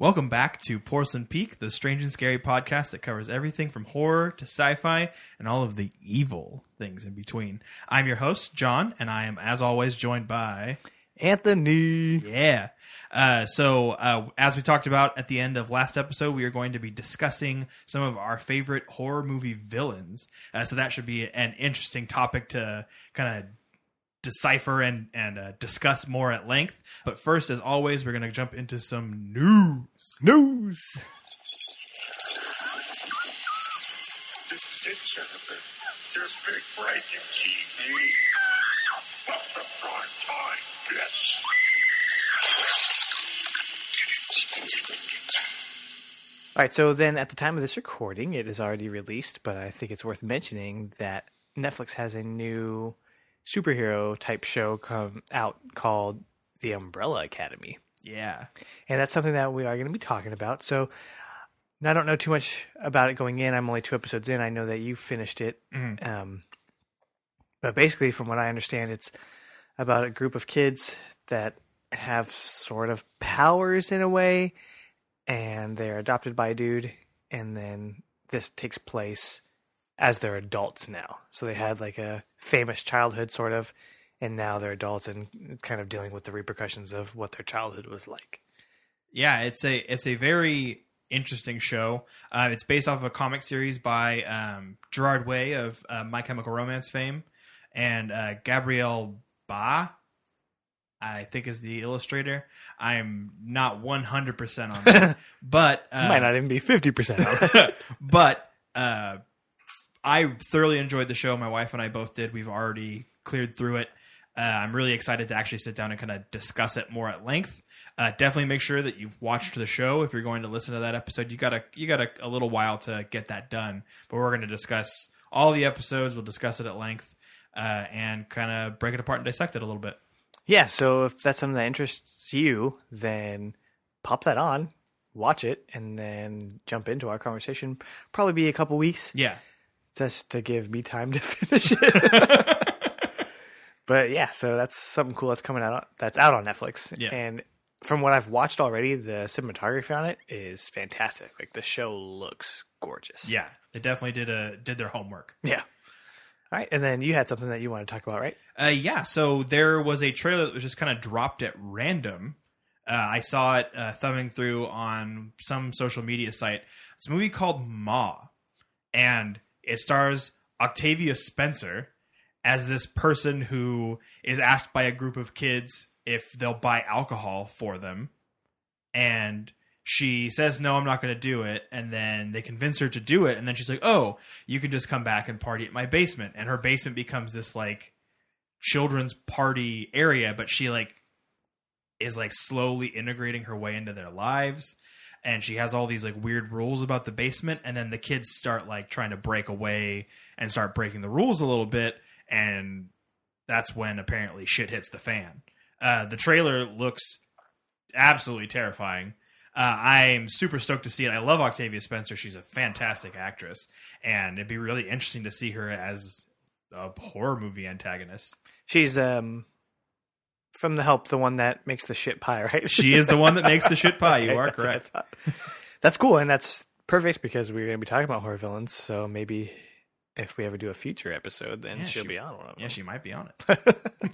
Welcome back to Porcelain Peak, the strange and scary podcast that covers everything from horror to sci-fi and all of the evil things in between. I'm your host, John, and I am, as always, joined by Anthony. yeah. Uh, so, uh, as we talked about at the end of last episode, we are going to be discussing some of our favorite horror movie villains. Uh, so that should be an interesting topic to kind of decipher and and uh, discuss more at length. But first, as always, we're going to jump into some news. News. This is it, Jennifer. Your big breaking TV. Up the front time, bitch. All right, so then at the time of this recording, it is already released, but I think it's worth mentioning that Netflix has a new superhero type show come out called The Umbrella Academy. Yeah, And that's something that we are going to be talking about. So I don't know too much about it going in. I'm only two episodes in. I know that you finished it. Um, but basically, from what I understand, it's about a group of kids that have sort of powers in a way, and they're adopted by a dude, and then this takes place as they're adults now. So they had like a famous childhood, sort of, and now they're adults and kind of dealing with the repercussions of what their childhood was like. yeah. It's a it's a very interesting show. Uh, it's based off of a comic series by um, Gerard Way of uh, My Chemical Romance fame, and uh, Gabriel Bá. I think is the illustrator. I'm not 100% on that, but uh, Might not even be 50% but uh, I thoroughly enjoyed the show. My wife and I both did. We've already cleared through it. Uh, I'm really excited to actually sit down and kind of discuss it more at length. Uh, definitely make sure that you've watched the show. If you're going to listen to that episode, you got a you got a, a little while to get that done. But we're going to discuss all the episodes. We'll discuss it at length uh, and kind of break it apart and dissect it a little bit. yeah, so if that's something that interests you, then pop that on, watch it, and then jump into our conversation. Probably be a couple weeks Yeah, just to give me time to finish it. but yeah, so that's something cool that's coming out that's out on Netflix. Yeah. And from what I've watched already, the cinematography on it is fantastic. Like the show looks gorgeous. yeah, they definitely did a did their homework. Yeah. All right, and then you had something that you want to talk about, right? Uh, yeah, so there was a trailer that was just kind of dropped at random. Uh, I saw it uh, thumbing through on some social media site. It's a movie called Ma, and it stars Octavia Spencer as this person who is asked by a group of kids if they'll buy alcohol for them. And she says, No, I'm not going to do it. And then they convince her to do it. And then she's like, Oh, you can just come back and party at my basement. And her basement becomes this like children's party area, but she like is like slowly integrating her way into their lives. And she has all these like weird rules about the basement. And then the kids start like trying to break away and start breaking the rules a little bit. And that's when apparently shit hits the fan. Uh, the trailer looks absolutely terrifying. Uh, I'm super stoked to see it. I love Octavia Spencer. She's a fantastic actress, and it'd be really interesting to see her as a horror movie antagonist. She's um from the help, the one that makes the shit pie, right? She is the one that makes the shit pie. You Okay, are that's- correct. That's, cool, and that's perfect because we're going to be talking about horror villains. So maybe if we ever do a future episode, then Yeah, she'll she- be on one of them. Yeah, she might be on it.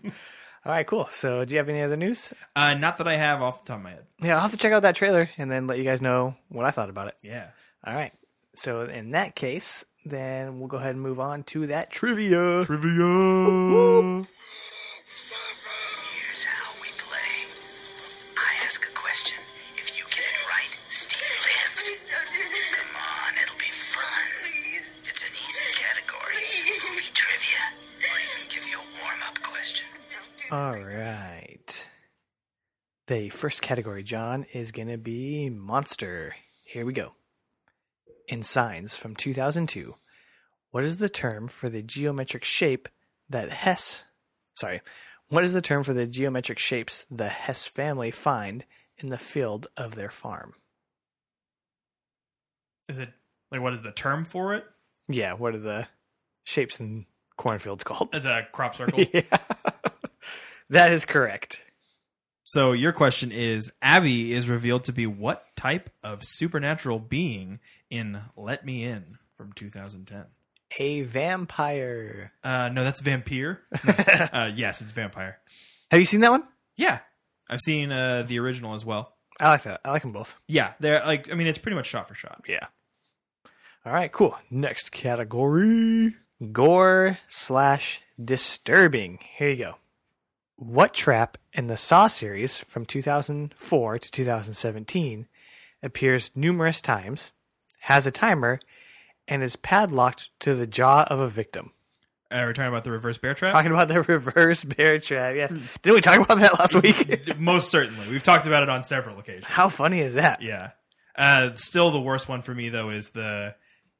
All right, cool. So do you have any other news? Uh, not that I have off the top of my head. Yeah, I'll have to check out that trailer and then let you guys know what I thought about it. Yeah. All right. So in that case, then we'll go ahead and move on to that trivia. Trivia. All right. The first category, John, is going to be monster. Here we go. In Signs from 2002, what is the term for the geometric shape that Hess. Sorry. What is the term for the geometric shapes the Hess family find in the field of their farm? Is it like what is the term for it? Yeah, what are the shapes in cornfields called? It's a crop circle. yeah. That is correct. So your question is Abby is revealed to be what type of supernatural being in Let Me In from 2010? A vampire. Uh, no, that's vampire. No. uh, yes, it's vampire. Have you seen that one? Yeah, I've seen uh, the original as well. I like that. I like them both. Yeah, they're like I mean it's pretty much shot for shot. Yeah. All right, cool. Next category gore slash disturbing. Here you go. What trap in the Saw series from 2004 to 2017 appears numerous times, has a timer, and is padlocked to the jaw of a victim? Uh, we're talking about the reverse bear trap. Talking about the reverse bear trap. Yes. Didn't we talk about that last week? Most certainly, we've talked about it on several occasions. How funny is that? Yeah. Uh, still, the worst one for me though is the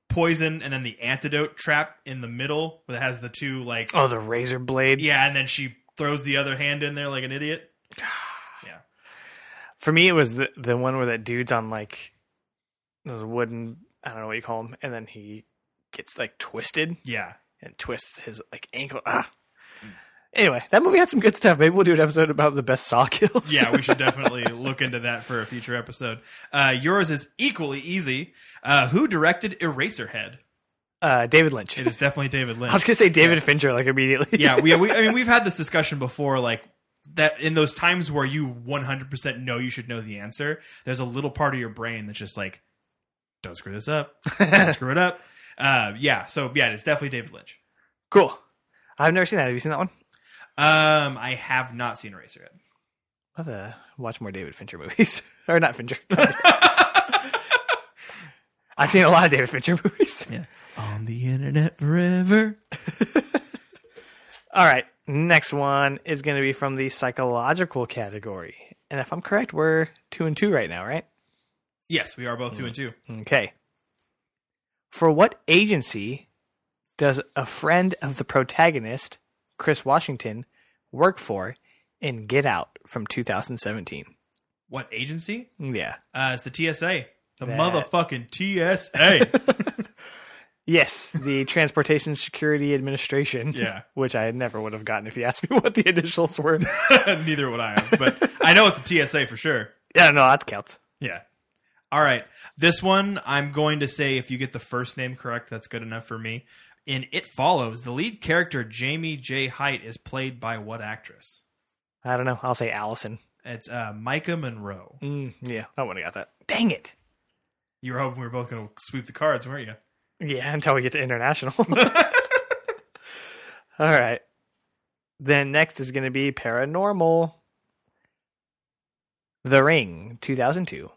poison and then the antidote trap in the middle that has the two like Oh, the razor blade. yeah, and then she throws the other hand in there like an idiot. Yeah. For me, it was the the one where that dude's on like those wooden. I don't know what you call them, and then he gets like twisted Yeah. and twists his like ankle. Ah. Anyway, that movie had some good stuff. Maybe we'll do an episode about the best saw kills. Yeah, we should definitely look into that for a future episode. Uh, yours is equally easy. Uh, who directed Eraserhead? Uh, David Lynch. It is definitely David Lynch. I was gonna say David Fincher like immediately. yeah, we, we I mean we've had this discussion before like that in those times where you 100% know you should know the answer, there's a little part of your brain that's just like don't screw this up. Don't screw it up. Uh, yeah, so yeah, it's definitely David Lynch. cool. I've never seen that. Have you seen that one? Um, I have not seen Eraserhead. I'll have to watch more David Fincher movies. or not Fincher. I've seen a lot of David Fincher movies. Yeah. On the internet forever. All right. Next one is going to be from the psychological category. And if I'm correct, we're two and two right now, right? Yes, we are both two and two. Okay. For what agency does a friend of the protagonist, Chris Washington, work for in Get Out from 2017? What agency? Yeah. Uh, it's the TSA. The That- motherfucking TSA. Yes, the Transportation Security Administration. Yeah. Which I never would have gotten if you asked me what the initials were. Neither would I have, but I know it's the TSA for sure. yeah, no, that counts. Yeah. All right. This one, I'm going to say if you get the first name correct, that's good enough for me. In It Follows, the lead character, Jamie J. Height, is played by what actress? I don't know. I'll say Allison. It's uh, Maika Monroe. Mm, yeah, I wouldn't have got that. Dang it. You were hoping we were both going to sweep the cards, weren't you? Yeah, until we get to international. All right. Then next is going to be paranormal. The Ring 2002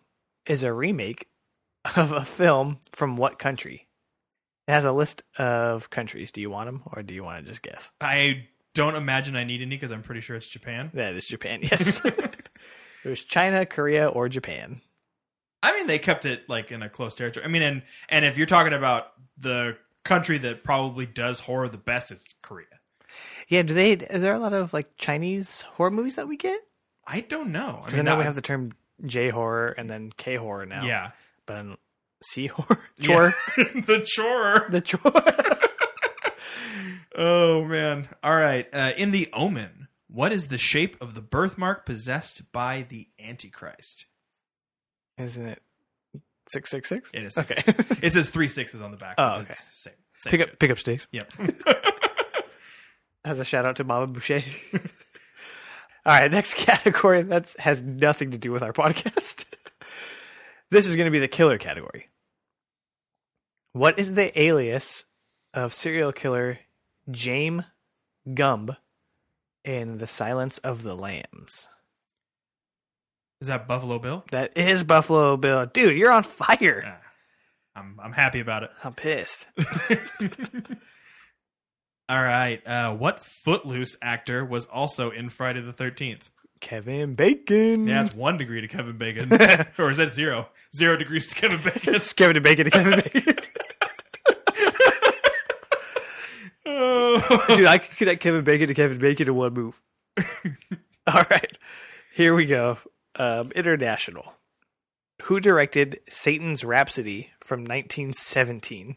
is a remake of a film from what country? It has a list of countries. Do you want them or do you want to just guess? I don't imagine I need any because I'm pretty sure it's Japan. That is Japan, yes. it was China, Korea, or Japan. I mean, they kept it like in a close territory. I mean, and and if you're talking about the country that probably does horror the best, it's Korea. Yeah, do they? Is there a lot of like Chinese horror movies that we get? I don't know. I Because I know that- we have the term J horror and then K horror now. yeah, but in C horror, chore, the chore. the chore. Oh man! All right. Uh, in the Omen, what is the shape of the birthmark possessed by the Antichrist? Isn't it six six six? It is. okay. it says three sixes on the back. Oh, okay. it's Same. same pick up shit. pick up stakes. Yep. As a shout out to Mama Boucher. All right, next category that has nothing to do with our podcast. this is going to be the killer category. What is the alias of serial killer James Gumb in The Silence of the Lambs? Is that Buffalo Bill? That is Buffalo Bill. Dude, you're on fire. Ah, I'm I'm happy about it. I'm pissed. All right. Uh, what Footloose actor was also in Friday the Thirteenth? Kevin Bacon. Yeah, it's one degree to Kevin Bacon, or is that zero? Zero degrees to Kevin Bacon. It's Kevin Bacon to Kevin Bacon. Oh. Dude, I could connect Kevin Bacon to Kevin Bacon in one move. All right, here we go. Um, international. Who directed Satan's Rhapsody from 1917?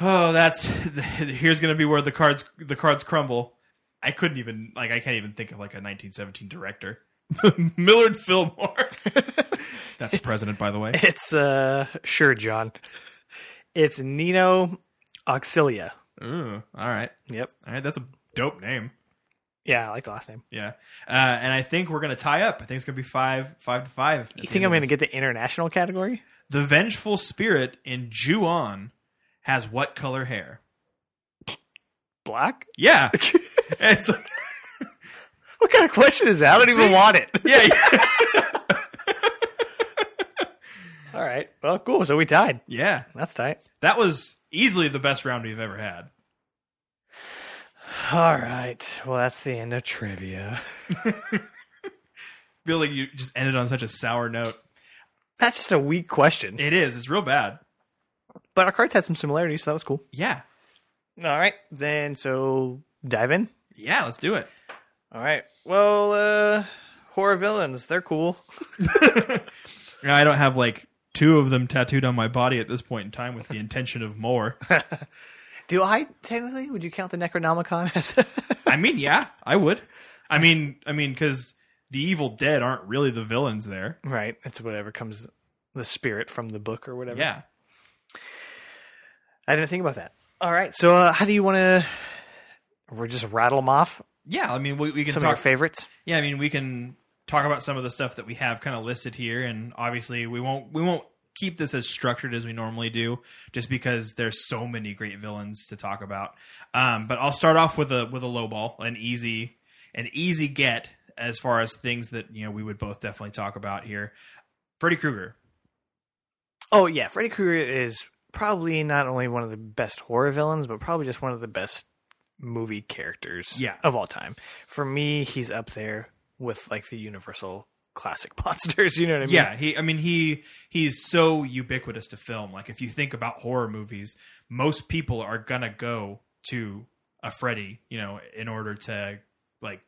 Oh, that's here's going to be where the cards the cards crumble. I couldn't even like I can't even think of like a 1917 director. Millard Fillmore. That's a president, by the way. It's uh sure, John. It's Nino Oxilia. Ooh, all right, Yep. all right. That's a dope name. Yeah, I like the last name. Yeah, uh, and I think we're gonna tie up. I think it's gonna be five, five to five. You think I'm going to this. get the international category? the vengeful spirit in Ju-on has what color hair? Black? Yeah, like, What kind of question is that? I don't even want it. yeah, yeah, All right. Well, cool. So we tied. yeah. That's tight. That was easily the best round we've ever had. All right. Well, that's the end of trivia. feel like you just ended on such a sour note. That's just a weak question. It is. It's real bad. But our cards had some similarities, so that was cool. Yeah. All right. Then, so dive in. Yeah, let's do it. All right. Well, uh, horror villains, they're cool. I don't have like two of them tattooed on my body at this point in time with the intention of more. Do I technically? Would you count the Necronomicon as? I mean, yeah, I would. I mean, I mean, because the Evil Dead aren't really the villains there. right. It's whatever comes the spirit from the book or whatever. Yeah. I didn't think about that. All right. So, uh, how do you want to? We're just rattle them off. Yeah, I mean, we, we can Some talk. of your favorites. yeah, I mean, we can talk about some of the stuff that we have kind of listed here, and obviously, we won't we won't keep this as structured as we normally do, just because there's so many great villains to talk about. Um, but I'll start off with a with a low ball, an easy an easy get as far as things that you know we would both definitely talk about here. Freddy Krueger. Oh yeah, Freddy Krueger is probably not only one of the best horror villains, but probably just one of the best movie characters Yeah. of all time. For me, he's up there with like the universal classic monsters. You know what I mean? Yeah, he. I mean, he he's so ubiquitous to film. Like, if you think about horror movies, most people are gonna go to a Freddy, you know, in order to like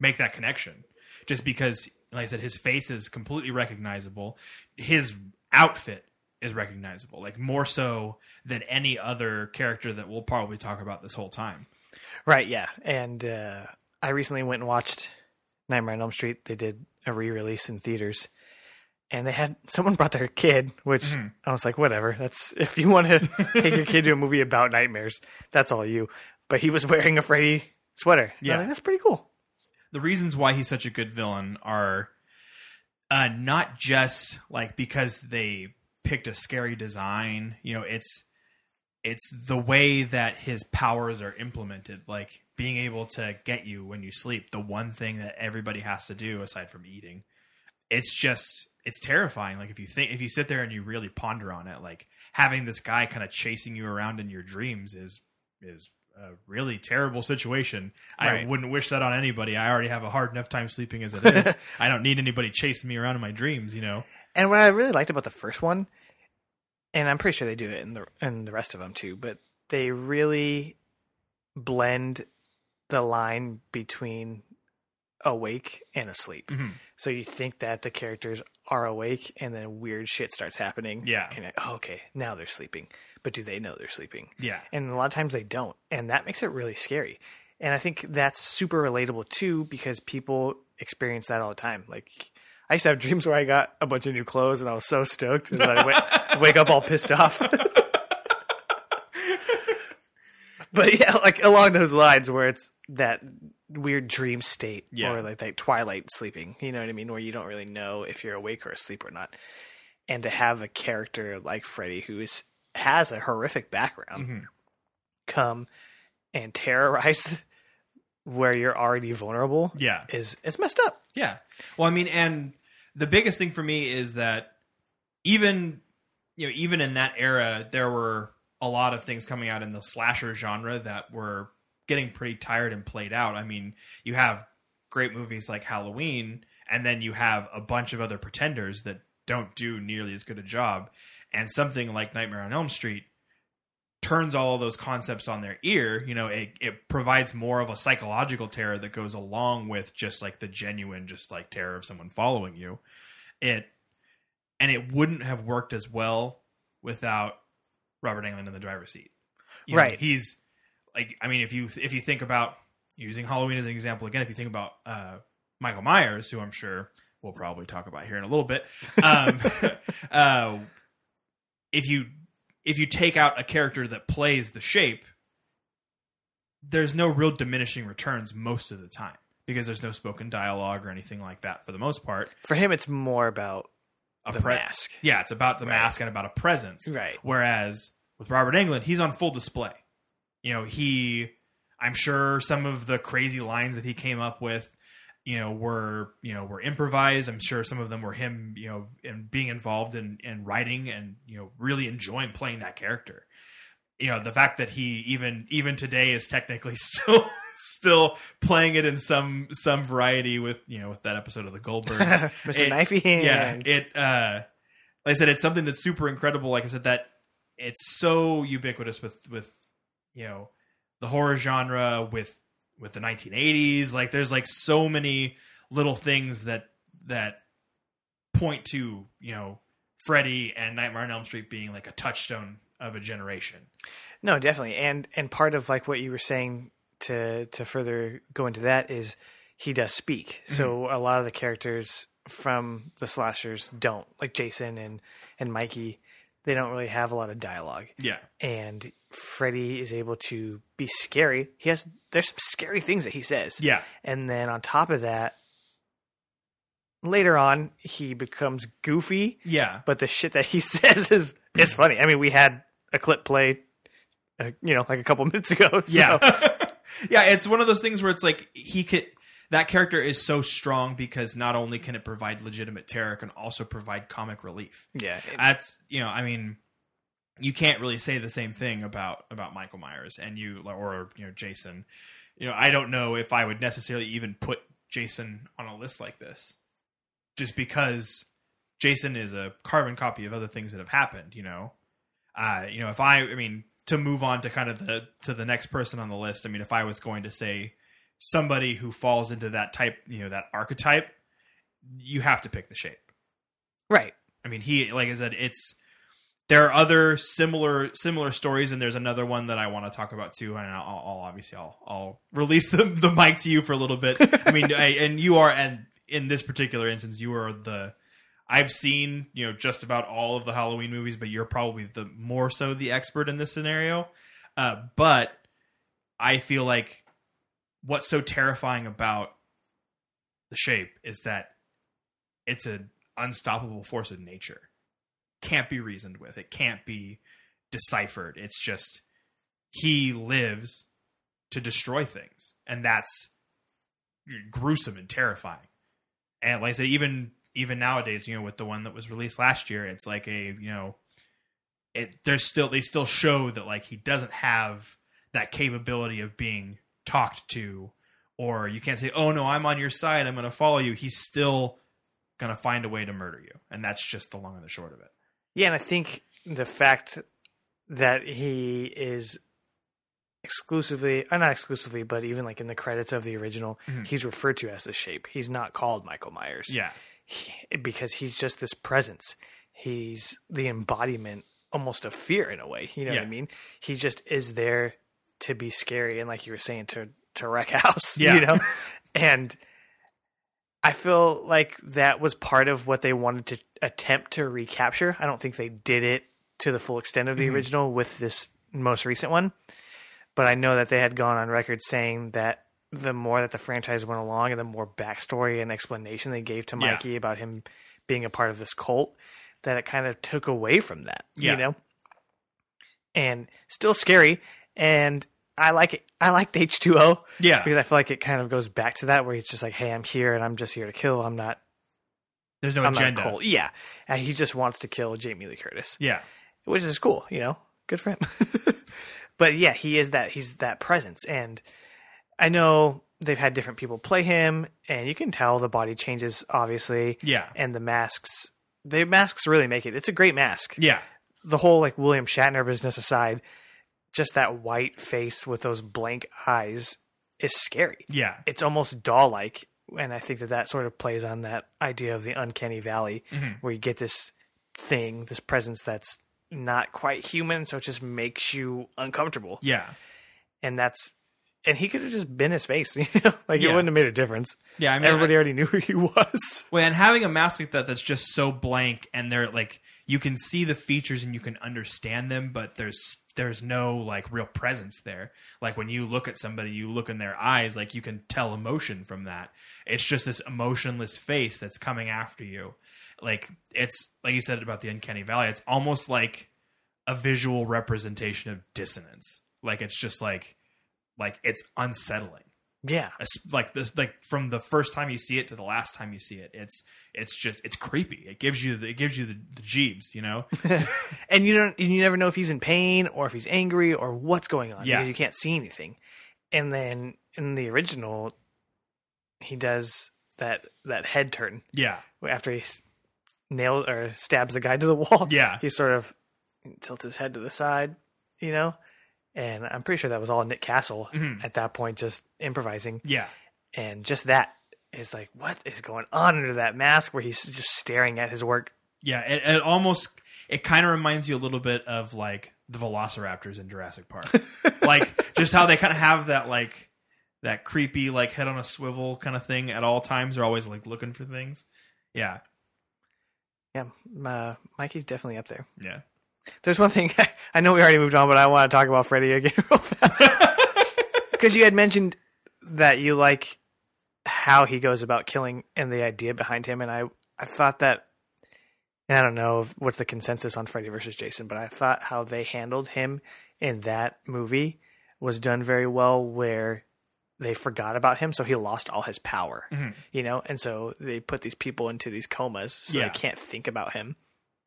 make that connection. Just because, like I said, his face is completely recognizable. His outfit is recognizable, like more so than any other character that we'll probably talk about this whole time. Right. Yeah. And uh, I recently went and watched Nightmare on Elm Street. They did a re-release in theaters. And they had someone brought their kid, which Mm-hmm. I was like, whatever. That's if you want to take your kid to a movie about nightmares, that's all you. But he was wearing a Freddy sweater. And I was Yeah. like, that's pretty cool. the reasons why he's such a good villain are uh, not just like because they picked a scary design. You know, it's it's the way that his powers are implemented, like being able to get you when you sleep. The one thing that everybody has to do aside from eating. It's just it's terrifying. Like if you think if you sit there and you really ponder on it, like having this guy kind of chasing you around in your dreams is is a really terrible situation. I wouldn't wish that on anybody. I already have a hard enough time sleeping as it is. I don't need anybody chasing me around in my dreams, you know. And what I really liked about the first one, and I'm pretty sure they do it in the in the rest of them too, but they really blend the line between awake and asleep. Mhm. So you think that the characters are awake, and then weird shit starts happening. Yeah. and it, oh, okay, now they're sleeping, but do they know they're sleeping? Yeah. and a lot of times they don't and that makes it really scary and i think that's super relatable too because people experience that all the time like i used to have dreams where i got a bunch of new clothes and i was so stoked and i wake, wake up all pissed off but yeah like along those lines where it's that weird dream state Yeah. or like that twilight sleeping you know what i mean where you don't really know if you're awake or asleep or not and to have a character like freddy who is has a horrific background Mhm. come and terrorize where you're already vulnerable Yeah. is is messed up. Yeah. Well, I mean, and the biggest thing for me is that even you know, even in that era, there were a lot of things coming out in the slasher genre that were getting pretty tired and played out. I mean, you have great movies like Halloween, and then you have a bunch of other pretenders that don't do nearly as good a job. And something like Nightmare on Elm Street turns all of those concepts on their ear. You know, it, it provides more of a psychological terror that goes along with just like the genuine, just like terror of someone following you. It and it wouldn't have worked as well without Robert Englund in the driver's seat. You know, Right. he's like, I mean, if you if you think about using Halloween as an example again, if you think about uh, Michael Myers, who I'm sure we'll probably talk about here in a little bit, um, uh, if you if you take out a character that plays the shape, there's no real diminishing returns most of the time because there's no spoken dialogue or anything like that for the most part. For him, it's more about A the mask. Yeah, it's about the Right. mask and about a presence. Right. Whereas with Robert Englund, he's on full display. You know, he I'm sure some of the crazy lines that he came up with, you know, were, you know, were improvised. I'm sure some of them were him, you know, and being involved in in writing and, you know, really enjoying playing that character. You know, the fact that he even even today is technically still still playing it in some some variety with, you know, with that episode of the Goldbergs. Mr. It- Knifey yeah, it uh like I said, it's something that's super incredible. Like I said, that it's so ubiquitous with with you know the horror genre with with the 1980s. Like there's like so many little things that that point to you know Freddy and Nightmare on Elm Street being like a touchstone of a generation. No, definitely. And and part of like what you were saying to to further go into that is he does speak. So mm-hmm. a lot of the characters from the slashers don't. Like Jason and and Mikey, they don't really have a lot of dialogue. Yeah, And Freddy is able to be scary. He has there's some scary things that he says. yeah, And then on top of that, later on he becomes goofy yeah, but the shit that he says is is funny. I mean, we had a clip play, uh, you know, like a couple minutes ago. so- yeah, yeah. It's one of those things where it's like he could. That character is so strong because not only can it provide legitimate terror, it can also provide comic relief. yeah. it- That's you know, I mean, you can't really say the same thing about about Michael Myers and you or you know Jason. You know, I don't know if I would necessarily even put Jason on a list like this, just because Jason is a carbon copy of other things that have happened. You know, uh, you know, if I, I mean, to move on to kind of the to the next person on the list. I mean, if I was going to say somebody who falls into that type, you know, that archetype, you have to pick the shape. right. I mean, he like I said, it's there are other similar similar stories, and there's another one that I want to talk about too. And I'll, I'll obviously I'll I'll release the the mic to you for a little bit. I mean, I, and you are and in this particular instance, you are the I've seen you know just about all of the Halloween movies, but you're probably the more so the expert in this scenario. Uh, but I feel like what's so terrifying about the shape is that it's an unstoppable force of nature. Can't be reasoned with. It can't be deciphered. It's just he lives to destroy things, and that's gruesome and terrifying. And like I said, even even nowadays, you know, with the one that was released last year, it's like a you know, it there's still they still show that like he doesn't have that capability of being talked to, or you can't say, oh no, I'm on your side, I'm going to follow you. He's still going to find a way to murder you, and that's just the long and the short of it. Yeah, and I think the fact that he is exclusively, or not exclusively, but even like in the credits of the original, mm-hmm. he's referred to as the shape. He's not called Michael Myers. Yeah, He- because he's just this presence. He's the embodiment almost of fear in a way. You know what I mean? He just is there to be scary and like you were saying to to wreck house. Yeah. You know? and I feel like that was part of what they wanted to attempt to recapture. I don't think they did it to the full extent of the mm-hmm. original with this most recent one. But I know that they had gone on record saying that the more that the franchise went along and the more backstory and explanation they gave to Yeah. Mikey about him being a part of this cult, that it kind of took away from that. Yeah. You know? And still scary. And I like it. I liked H2O yeah, because I feel like it kind of goes back to that where he's just like, hey, I'm here and I'm just here to kill. I'm not, there's no I'm agenda. Yeah. And he just wants to kill Jamie Lee Curtis Yeah, which is cool, you know, good for him. but yeah, he is that he's that presence, and I know they've had different people play him, and you can tell the body changes obviously, yeah, and the masks, the masks really make it. It's a great mask. yeah, The whole like William Shatner business aside, just that white face with those blank eyes is scary. yeah, It's almost doll like. And I think that that sort of plays on that idea of the uncanny valley, mm-hmm. where you get this thing, this presence that's not quite human, so it just makes you uncomfortable. yeah, And that's and he could have just been his face. You know, like it wouldn't have made a difference. Yeah, I mean, Everybody already knew who he was. Well, and having a mask like that that's just so blank and they're like you can see the features and you can understand them, but there's there's no like real presence there. Like when you look at somebody, you look in their eyes, like you can tell emotion from that. It's just this emotionless face that's coming after you. Like it's like you said about the uncanny valley, it's almost like a visual representation of dissonance. Like it's just like like it's unsettling Yeah, es- like this like from the first time you see it to the last time you see it it's it's just it's creepy it gives you the, it gives you the, the jeebs you know and you don't, you never know if he's in pain or if he's angry or what's going on Yeah. because you can't see anything. And then in the original, he does that that head turn yeah after he nails or stabs the guy to the wall. Yeah. he sort of tilts his head to the side, you know. And I'm pretty sure that was all Nick Castle Mm-hmm. at that point, just improvising. yeah And just that is like, what is going on under that mask where he's just staring at his work? yeah it, it almost it kind of reminds you a little bit of like the velociraptors in jurassic park like just how they kind of have that like that creepy like head on a swivel kind of thing at all times they're always like looking for things yeah Yeah, uh, Mikey's definitely up there. yeah There's one thing I know we already moved on, but I want to talk about Freddy again real fast because you had mentioned that you like how he goes about killing and the idea behind him, and I I thought that, and I don't know if, what's the consensus on Freddy versus Jason, but I thought how they handled him in that movie was done very well, where they forgot about him, so he lost all his power, mm-hmm. you know, and so they put these people into these comas, so Yeah. they can't think about him.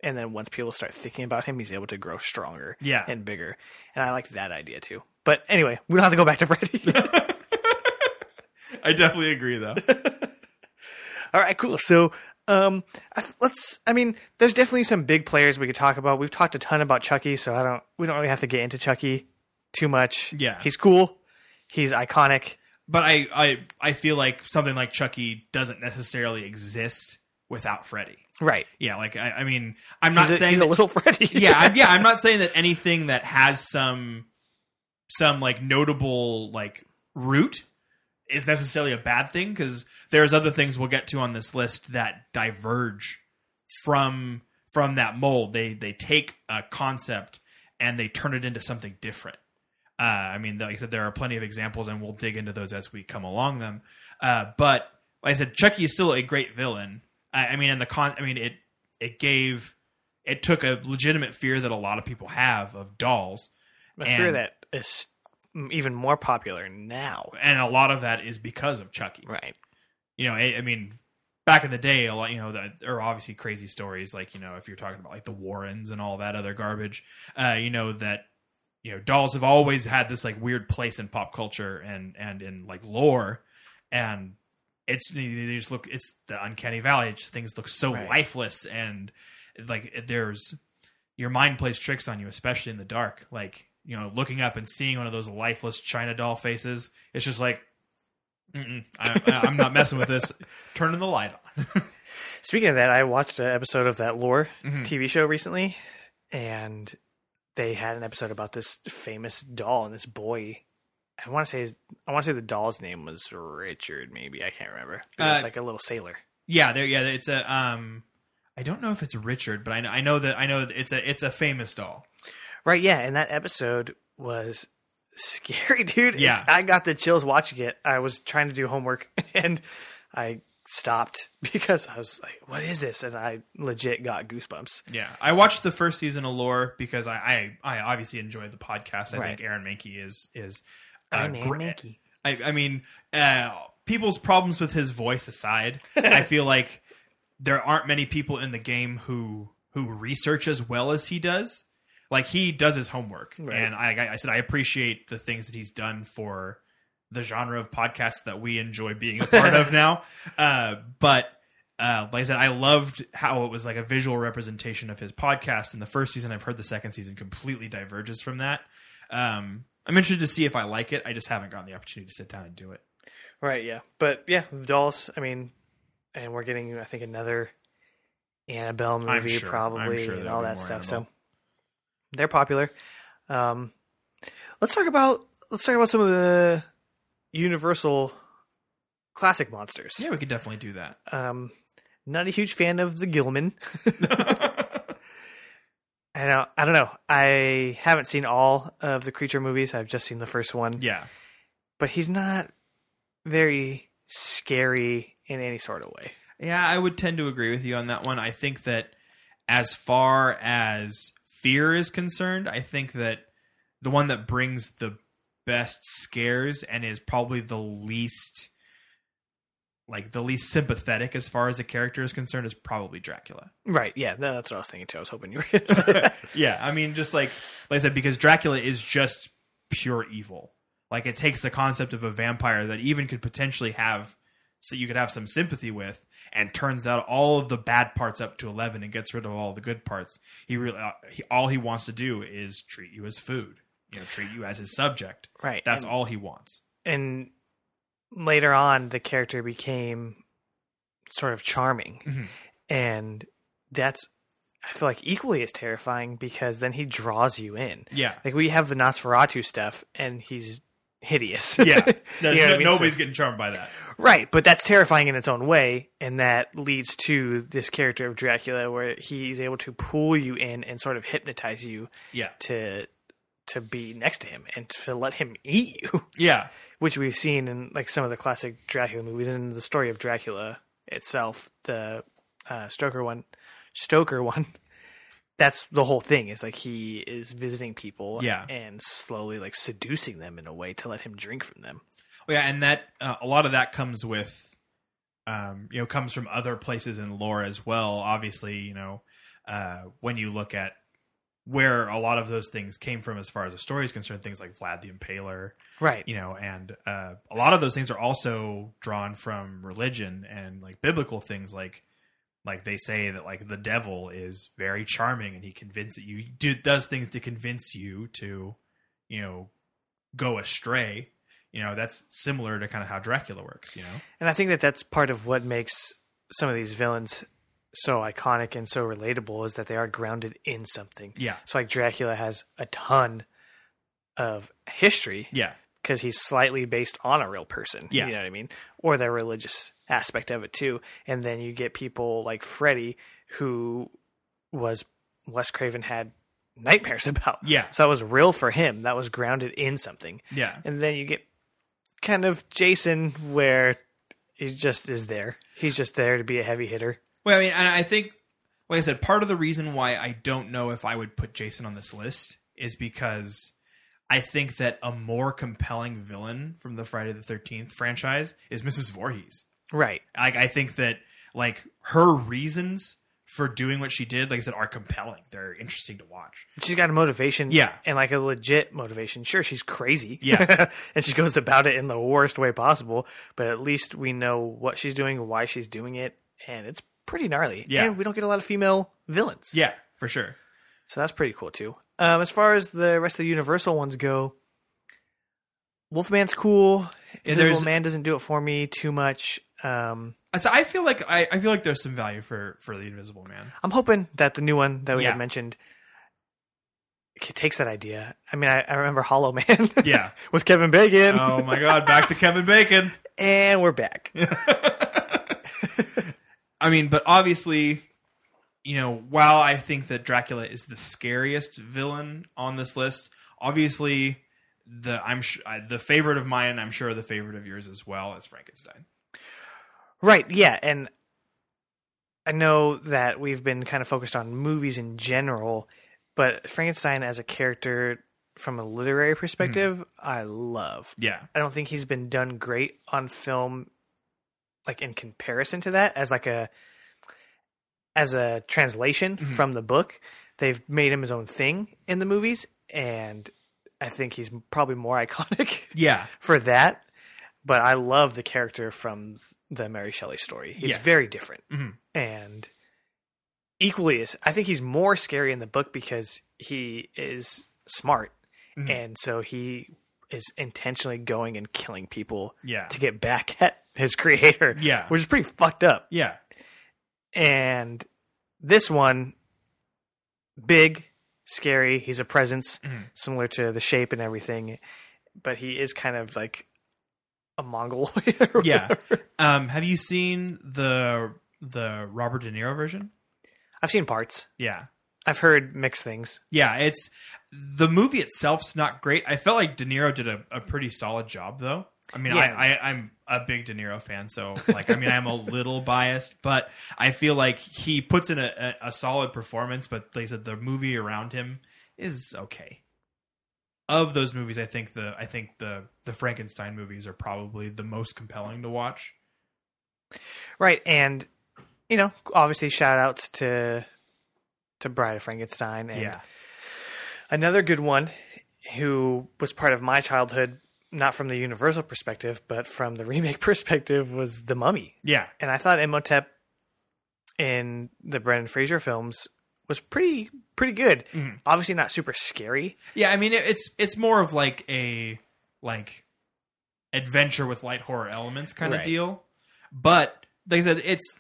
And then once people start thinking about him, he's able to grow stronger Yeah. and bigger. And I like that idea too. But anyway, we don't have to go back to Freddy. i definitely agree though All right, cool. So, um, let's. I mean, there's definitely some big players we could talk about. We've talked a ton about Chucky, so I don't. We don't really have to get into Chucky too much. Yeah. he's cool. He's iconic. but I, I I feel like something like Chucky doesn't necessarily exist without Freddy. Right. Yeah, like I, I mean, I'm not He's, a, saying a that- little Freddy. yeah, I'm, yeah, I'm not saying that anything that has some some like notable like root is necessarily a bad thing because there's other things we'll get to on this list that diverge from from that mold. They they take a concept and they turn it into something different. Uh, I mean, like I said, there are plenty of examples, and we'll dig into those as we come along them. Uh, but like I said, Chucky is still a great villain. I, I mean, and the con, I mean, it it gave it took a legitimate fear that a lot of people have of dolls, a fear that is even more popular now. and a lot of that is because of Chucky. Right. You know, I, I mean, back in the day, a lot, you know, that there are obviously crazy stories like you know, if you're talking about like the Warrens and all that other garbage, uh, you know that you know dolls have always had this like weird place in pop culture and and in like lore, and it's they just look it's the uncanny valley. It's, things look so Right. lifeless and like there's your mind plays tricks on you, especially in the dark. Like you know, looking up and seeing one of those lifeless China doll faces, it's just like. I, I'm not messing with this. Turning the light on. Speaking of that, I watched an episode of that Lore Mm-hmm. TV show recently, and they had an episode about this famous doll and this boy. I want to say his, I want to say the doll's name was Richard. Maybe I can't remember. Uh, like a little sailor. Yeah, there. Yeah, it's a. Um, I don't know if it's Richard, but I know. I know that. I know that it's a. It's a famous doll. Right? Yeah, and that episode was scary, dude. Yeah. I got the chills watching it. I was trying to do homework and I stopped because I was like, "What is this?" And I legit got goosebumps. Yeah, I watched the first season of Lore because I. I, I obviously enjoyed the podcast. I Right. think Aaron Mahnke is is. Uh, Mahnke. I, I mean, uh, people's problems with his voice aside, I feel like there aren't many people in the game who who research as well as he does. Like he does his homework, and I, I said I appreciate the things that he's done for the genre of podcasts that we enjoy being a part of now. Uh, but uh, like I said, I loved how it was like a visual representation of his podcast in the first season. I've heard the second season completely diverges from that. Um, I'm interested to see if I like it. I just haven't gotten the opportunity to sit down and do it. Right, yeah. But yeah, dolls, I mean, and we're getting, I think, another Annabelle movie sure. probably sure and all that stuff. Annabelle. So they're popular. Um, let's talk about let's talk about some of the Universal classic monsters. Yeah, we could definitely do that. Um, not a huge fan of the Gill-man. I don't, I don't know. I haven't seen all of the creature movies. I've just seen the first one. yeah. But he's not very scary in any sort of way. Yeah, I would tend to agree with you on that one. I think that as far as fear is concerned, I think that the one that brings the best scares and is probably the least like the least sympathetic as far as a character is concerned is probably Dracula. Right. Yeah. no, That's what I was thinking too. I was hoping you were going to say that. yeah, I mean just like like I said because Dracula is just pure evil. Like it takes the concept of a vampire that even could potentially have so you could have some sympathy with and turns out all of the bad parts up to 11 and gets rid of all the good parts. He really uh, he, all he wants to do is treat you as food. You know, treat you as his subject. Right. That's and, all he wants. And later on, the character became sort of charming. Mhm. And that's, I feel like, equally as terrifying because then he draws you in. Yeah. Like, we have the Nosferatu stuff, and he's hideous. Yeah. You know no- I mean? nobody's So- getting charmed by that. Right, but that's terrifying in its own way, and that leads to this character of Dracula where he's able to pull you in and sort of hypnotize you Yeah. to to be next to him and to let him eat you, Yeah. Which we've seen in like some of the classic Dracula movies and in the story of Dracula itself, the uh, Stoker one, Stoker one. That's the whole thing. Is like he is visiting people, Yeah. and slowly like seducing them in a way to let him drink from them. Well, yeah, and that uh, a lot of that comes with, um, you know, comes from other places in lore as well. Obviously, you know, uh, when you look at where a lot of those things came from, as far as the story is concerned, things like Vlad the Impaler, Right. you know, and uh, a lot of those things are also drawn from religion and like biblical things, like like they say that like the devil is very charming and he convinces you do, does things to convince you to, you know, go astray. You know, that's similar to kind of how Dracula works. You know, And I think that that's part of what makes some of these villains so iconic and so relatable is that they are grounded in something. yeah, So like Dracula has a ton of history yeah, because he's slightly based on a real person. Yeah. You know what I mean? Or the religious aspect of it too. And then you get people like Freddy who was Wes Craven had nightmares about. Yeah. So that was real for him. That was grounded in something. yeah, And then you get kind of Jason where he just is there. He's just there to be a heavy hitter. Well, I mean, and I think, like I said, part of the reason why I don't know if I would put Jason on this list is because I think that a more compelling villain from the Friday the Thirteenth franchise is Mrs. Voorhees. Right. Like, I think that like her reasons for doing what she did, like I said, are compelling. They're interesting to watch. She's got a motivation. Yeah. And like a legit motivation. Sure, she's crazy. Yeah. and she goes about it in the worst way possible, but at least we know what she's doing, why she's doing it, and it's pretty gnarly. Yeah. And we don't get a lot of female villains. Yeah, for sure. So that's pretty cool too. Um, as far as the rest of the Universal ones go, Wolfman's cool. Invisible Man doesn't do it for me too much. Um, So I feel like I, I feel like there's some value for for the Invisible Man. I'm hoping that the new one that we Yeah. had mentioned takes that idea. I mean, I, I remember Hollow Man. Yeah. with Kevin Bacon. Oh my God! Back to Kevin Bacon. And we're back. I mean, but obviously, you know, while I think that Dracula is the scariest villain on this list, obviously the I'm sh- I- the favorite of mine, and I'm sure the favorite of yours as well, is Frankenstein. Right, yeah, and I know that we've been kind of focused on movies in general, but Frankenstein as a character from a literary hmm. perspective, I love. Yeah, I don't think he's been done great on film like in comparison to that as like a as a translation from the book. They've made him his own thing in the movies and I think he's probably more iconic yeah, for that. But I love the character from the Mary Shelley story. He's Yes. very different. Mhm. And equally as I think he's more scary in the book because he is smart. Mhm. And so he is intentionally going and killing people yeah, to get back at his creator. Yeah. Which is pretty fucked up. yeah, And this one, big, scary. He's a presence, Mhm. similar to the shape and everything, but he is kind of like a Mongol. Yeah. Um, have you seen the the Robert De Niro version? I've seen parts. Yeah. I've heard mixed things. Yeah, it's the movie itself's not great. I felt like De Niro did a, a pretty solid job though. I mean, Yeah. I, I I'm a big De Niro fan, so like I mean I'm a little biased, but I feel like he puts in a, a, a solid performance, but like I said, the movie around him is okay. Of those movies, I think the I think the the Frankenstein movies are probably the most compelling to watch. Right, and you know, obviously shout outs to to Bride of Frankenstein and yeah. another good one who was part of my childhood, not from the universal perspective, but from the remake perspective was The Mummy. Yeah. And I thought Imhotep in the Brendan Fraser films was pretty pretty good. Mm-hmm. Obviously not super scary. Yeah, I mean it, it's it's more of like a like adventure with light horror elements kind of deal. But like I said, it's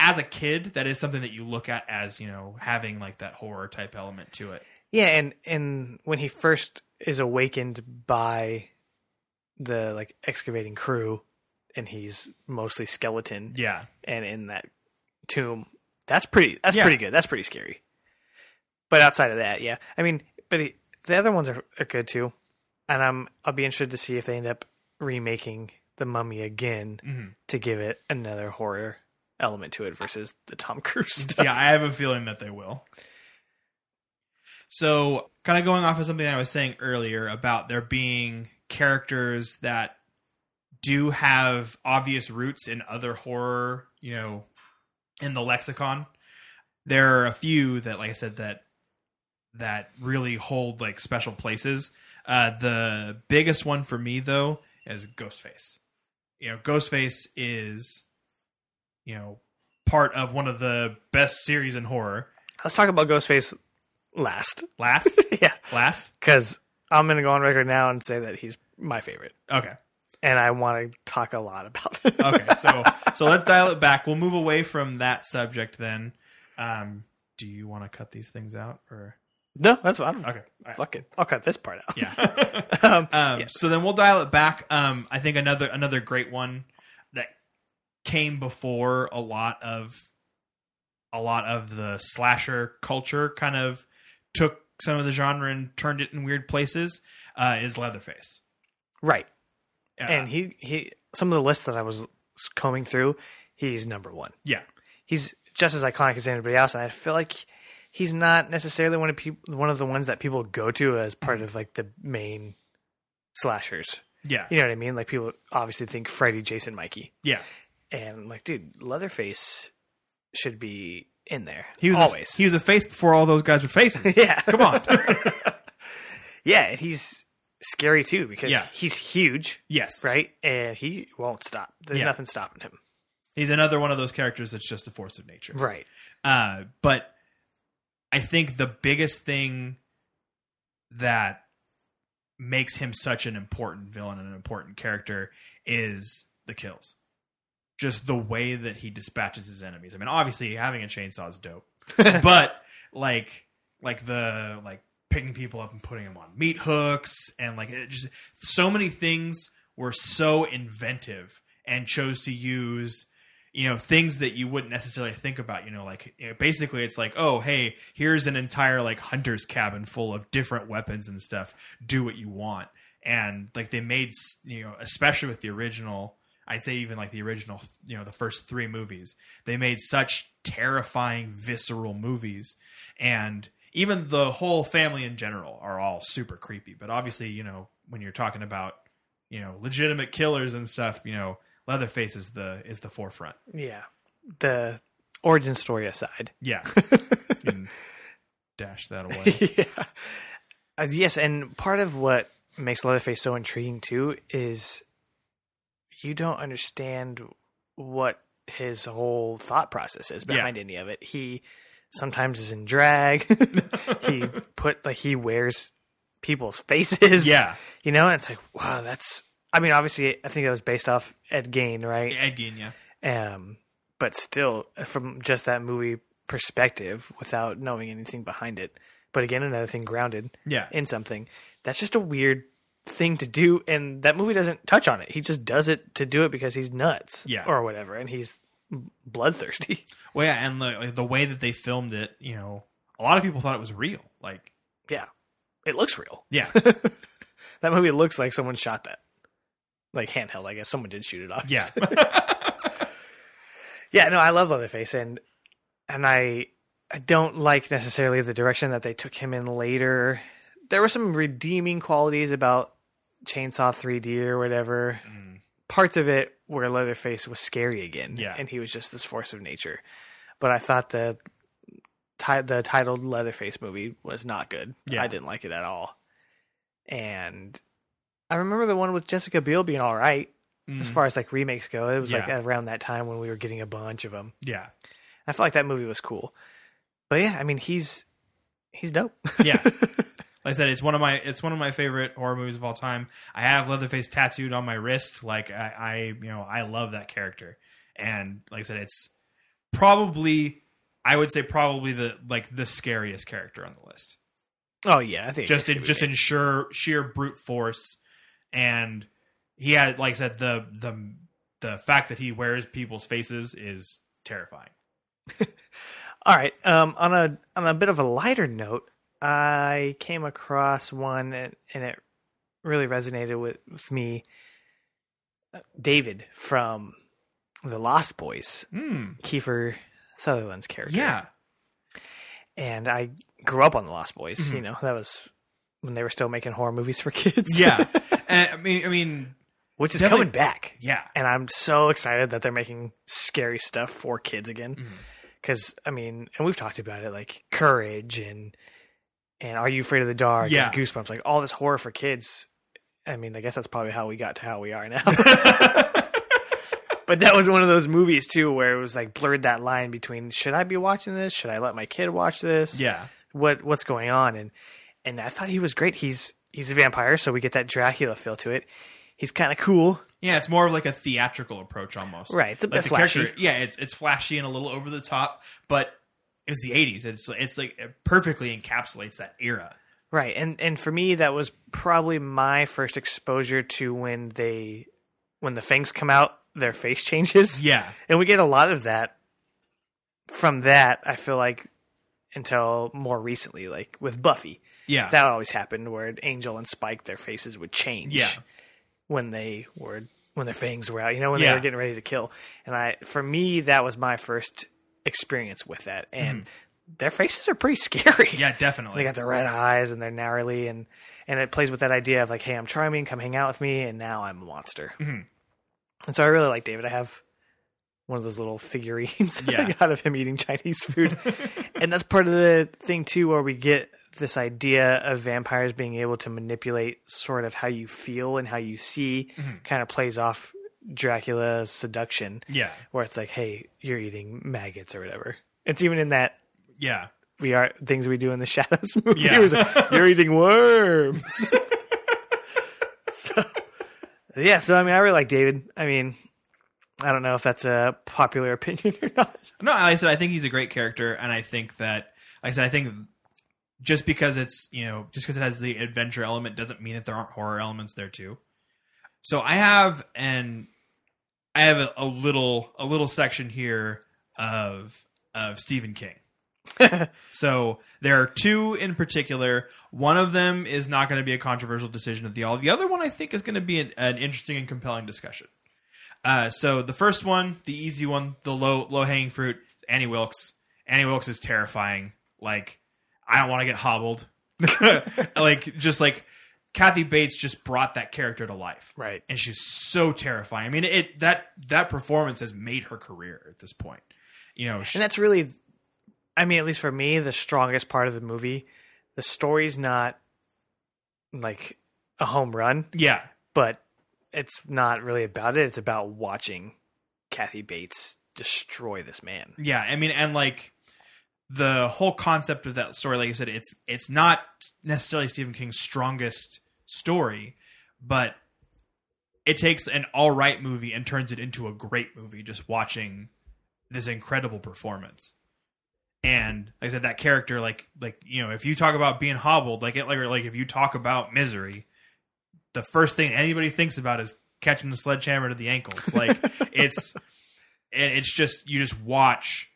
as a kid that is something that you look at as you know having like that horror type element to it. Yeah, and and when he first is awakened by the like excavating crew and he's mostly skeleton Yeah, and in that tomb, that's pretty that's Yeah. pretty good. That's pretty scary. But outside of that, yeah. I mean, but he, the other ones are, are good too. And I'm I'll be interested to see if they end up remaking the mummy again Mm-hmm. to give it another horror element to it versus the Tom Cruise stuff. yeah, I have a feeling that they will. So, kind of going off of something I was saying earlier about there being characters that do have obvious roots in other horror, you know, in the lexicon. There are a few that, like I said, that that really hold like special places. Uh, the biggest one for me though is Ghostface. You know, Ghostface is, you know, part of one of the best series in horror. Let's talk about Ghostface last. Last, yeah. last. Because I'm going to go on record now and say that he's my favorite. Okay, And I want to talk a lot about it. okay. So, so let's dial it back. We'll move away from that subject then. Um, do you want to cut these things out or? no, that's fine. Okay, right. Fuck it. I'll cut this part out. Yeah. um, Um, yes. So then we'll dial it back. Um, I think another another great one that came before a lot of a lot of the slasher culture kind of took some of the genre and turned it in weird places. Uh, is Leatherface. Right. Uh, and he, he, some of the lists that I was combing through, he's number one. yeah, He's just as iconic as anybody else. And I feel like he's not necessarily one of people, one of the ones that people go to as part of like the main slashers. yeah, You know what I mean? Like people obviously think Freddy, Jason, Mikey. yeah. And I'm like, dude, Leatherface should be in there. He was always. A, he was a face before all those guys were faces. yeah. Come on. yeah, he's scary too because Yeah. he's huge, yes, right? And he won't stop. There's Yeah. nothing stopping him. he's another one of those characters that's just a force of nature. Right. Uh, but I think the biggest thing that makes him such an important villain and an important character is the kills. Just the way that he dispatches his enemies. I mean, obviously having a chainsaw is dope, but like, like the like picking people up and putting them on meat hooks and like it just so many things were so inventive and chose to use you know things that you wouldn't necessarily think about you know like basically it's like oh hey here's an entire like hunter's cabin full of different weapons and stuff. Do what you want. And like they made you know especially with the original i'd say even like the original you know the first three movies they made such terrifying visceral movies. And even the whole family in general are all super creepy but obviously you know when you're talking about you know legitimate killers and stuff you know leatherface is the is the forefront Yeah. The origin story aside. yeah. Dash that away. yeah. Uh, yes, and part of what makes Leatherface so intriguing too is you don't understand what his whole thought process is behind any of it. He sometimes is in drag. he put like he wears people's faces. Yeah. You know, and it's like, wow, that's I mean, obviously I think that was based off Ed Gein, right? Ed Gein, yeah. Um, but still, from just that movie perspective, without knowing anything behind it. But again, another thing grounded Yeah. in something. That's just a weird thing to do, and that movie doesn't touch on it. He just does it to do it because he's nuts, Yeah. or whatever, and he's bloodthirsty. Well, yeah, and the the way that they filmed it, you know, a lot of people thought it was real. Like, yeah, it looks real. yeah, That movie looks like someone shot that, like handheld. I guess someone did shoot it. Off. Yeah, yeah. No, I love Leatherface, and and I I don't like necessarily the direction that they took him in later. There were some redeeming qualities about Chainsaw 3D or whatever. Mm. Parts of it where Leatherface was scary again, Yeah. and he was just this force of nature. But I thought the ti- the titled Leatherface movie was not good. Yeah. I didn't like it at all. And I remember the one with Jessica Biel being all right as far as like remakes go. It was like Mm-hmm. Around that time when we were getting a bunch of them. yeah, I felt like that movie was cool. But yeah, I mean, he's he's dope. yeah. Like I said, it's one of my it's one of my favorite horror movies of all time. I have Leatherface tattooed on my wrist. Like I, I you know, I love that character. And like I said, it's probably I would say probably the like the scariest character on the list. oh yeah, I think just in just in sheer sheer brute force and he had like i said the the the fact that he wears people's faces is terrifying All right. Um, on a on a bit of a lighter note, I came across one and, and it really resonated with, with me. David from The Lost Boys, mm, Kiefer Sutherland's character. yeah and I grew up on The Lost Boys. You know, that was when they were still making horror movies for kids. yeah and, i mean i mean which is coming back. yeah and I'm so excited that they're making scary stuff for kids again. Mm-hmm. Because I mean, and we've talked about it, like Courage and and Are You Afraid of the Dark? Yeah. Goosebumps, like all this horror for kids. I mean, I guess that's probably how we got to how we are now. but that was one of those movies too, where it was like blurred that line between should I be watching this? Should I let my kid watch this? yeah what what's going on and and I thought he was great. He's he's a vampire, so we get that Dracula feel to it. He's kind of cool. yeah it's more of like a theatrical approach almost Right, it's a bit like flashy. character- yeah it's it's flashy and a little over the top but it was the 80s it's it's like it perfectly encapsulates that era Right. And and for me that was probably my first exposure to when they when the fangs come out, their face changes. yeah And we get a lot of that from that, I feel like until more recently, like with Buffy. yeah That always happened where Angel and Spike their faces would change. Yeah. When they were when their fangs were out, you know, when Yeah. they were getting ready to kill. And I for me that was my first experience with that. And their faces are pretty scary. Mm-hmm. yeah definitely They got their red eyes and they're gnarly and and it plays with that idea of like, hey, I'm charming, come hang out with me, and now I'm a monster. Mm-hmm. And so I really like David. I have one of those little figurines that I got of him eating Chinese food, and that's part of the thing too, where we get this idea of vampires being able to manipulate sort of how you feel and how you see. Mm-hmm. Kind of plays off Dracula's seduction, yeah where it's like, hey, you're eating maggots or whatever. It's even in that yeah we are things we do in the shadows movie. Yeah. Like, You're eating worms. so, yeah, so I mean, I really like David. I mean, I don't know if that's a popular opinion or not. No, like I said, I think he's a great character, and I think that, like I said, I think just because it's you know just because it has the adventure element doesn't mean that there aren't horror elements there too. So I have an I have a, a little a little section here of of Stephen King. so there are two in particular. One of them is not going to be a controversial decision of the all. The other one I think is going to be an, an interesting and compelling discussion. Uh, so the first one, the easy one, the low low hanging fruit, Annie Wilkes. Annie Wilkes is terrifying. Like I don't want to get hobbled. like just like Kathy Bates just brought that character to life, Right. And she's so terrifying. I mean, it that that performance has made her career at this point. You know, she, And that's really, I mean, at least for me, the strongest part of the movie. The story's not like a home run, yeah, but it's not really about it. It's about watching Kathy Bates destroy this man. Yeah, I mean, and like the whole concept of that story, like you said, it's it's not necessarily Stephen King's strongest story, but it takes an all right movie and turns it into a great movie. Just watching this incredible performance, and like I said, that character, like like you know, if you talk about being hobbled, like it, like like if you talk about misery. the first thing anybody thinks about is catching the sledgehammer to the ankles. Like it's it- it's just you just watch,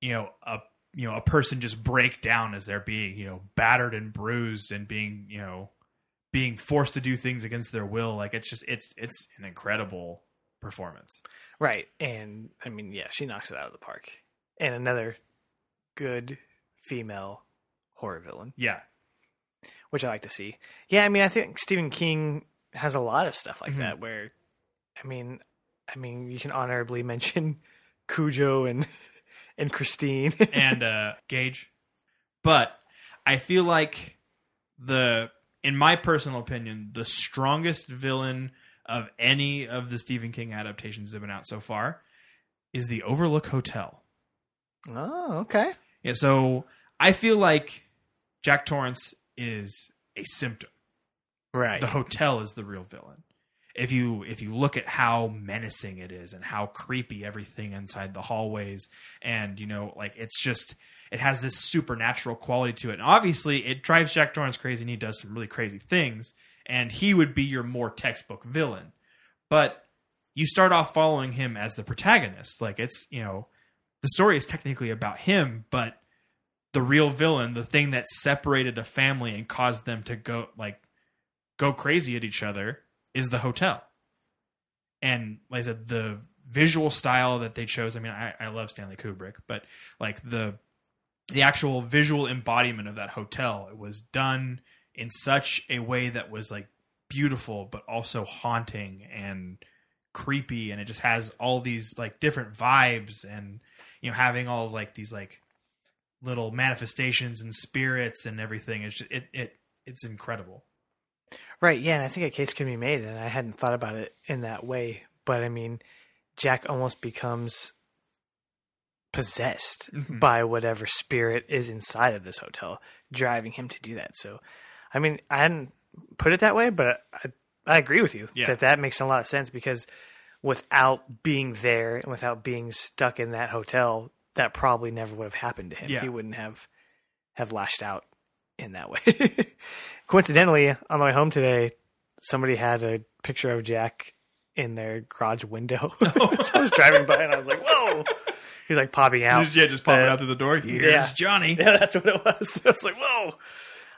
you know, a you know a person just break down as they're being you know battered and bruised and being you know being forced to do things against their will. Like it's just it's it's an incredible performance. Right. And I mean, yeah, she knocks it out of the park. And another good female horror villain, Yeah, which I like to see. Yeah, I mean, I think Stephen King has a lot of stuff like Mhm. that where I mean, I mean, you can honorably mention Cujo and and Christine. and uh Gage. But I feel like the in my personal opinion, the strongest villain of any of the Stephen King adaptations that have been out so far is the Overlook Hotel. oh, okay. Yeah, so I feel like Jack Torrance is a symptom. Right. The hotel is the real villain. If you if you look at how menacing it is and how creepy everything inside the hallways and you know like it's just it has this supernatural quality to it. And obviously it drives Jack Torrance crazy and he does some really crazy things and he would be your more textbook villain. But you start off following him as the protagonist. Like it's, you know, the story is technically about him, but the real villain, the thing that separated a family and caused them to go like go crazy at each other is the hotel. And like I said, the visual style that they chose, I mean, I, I love Stanley Kubrick, but like the the actual visual embodiment of that hotel, it was done in such a way that was like beautiful but also haunting and creepy and it just has all these like different vibes and you know having all of like these like little manifestations and spirits and everything it's just, it it it's incredible Right, yeah, and I think a case can be made, and I hadn't thought about it in that way. But I mean, Jack almost becomes possessed Mhm. by whatever spirit is inside of this hotel, driving him to do that. So, I mean, I hadn't put it that way, but I, I agree with you Yeah. that that makes a lot of sense because without being there and without being stuck in that hotel, that probably never would have happened to him. Yeah. He wouldn't have have lashed out in that way. Coincidentally, on the way home today, somebody had a picture of Jack in their garage window. so I was driving by and I was like, "Whoa!" He's like popping out. Just- yeah just popping Uh, out through the door here's yeah. johnny Yeah, that's what it was. I was like, "Whoa!"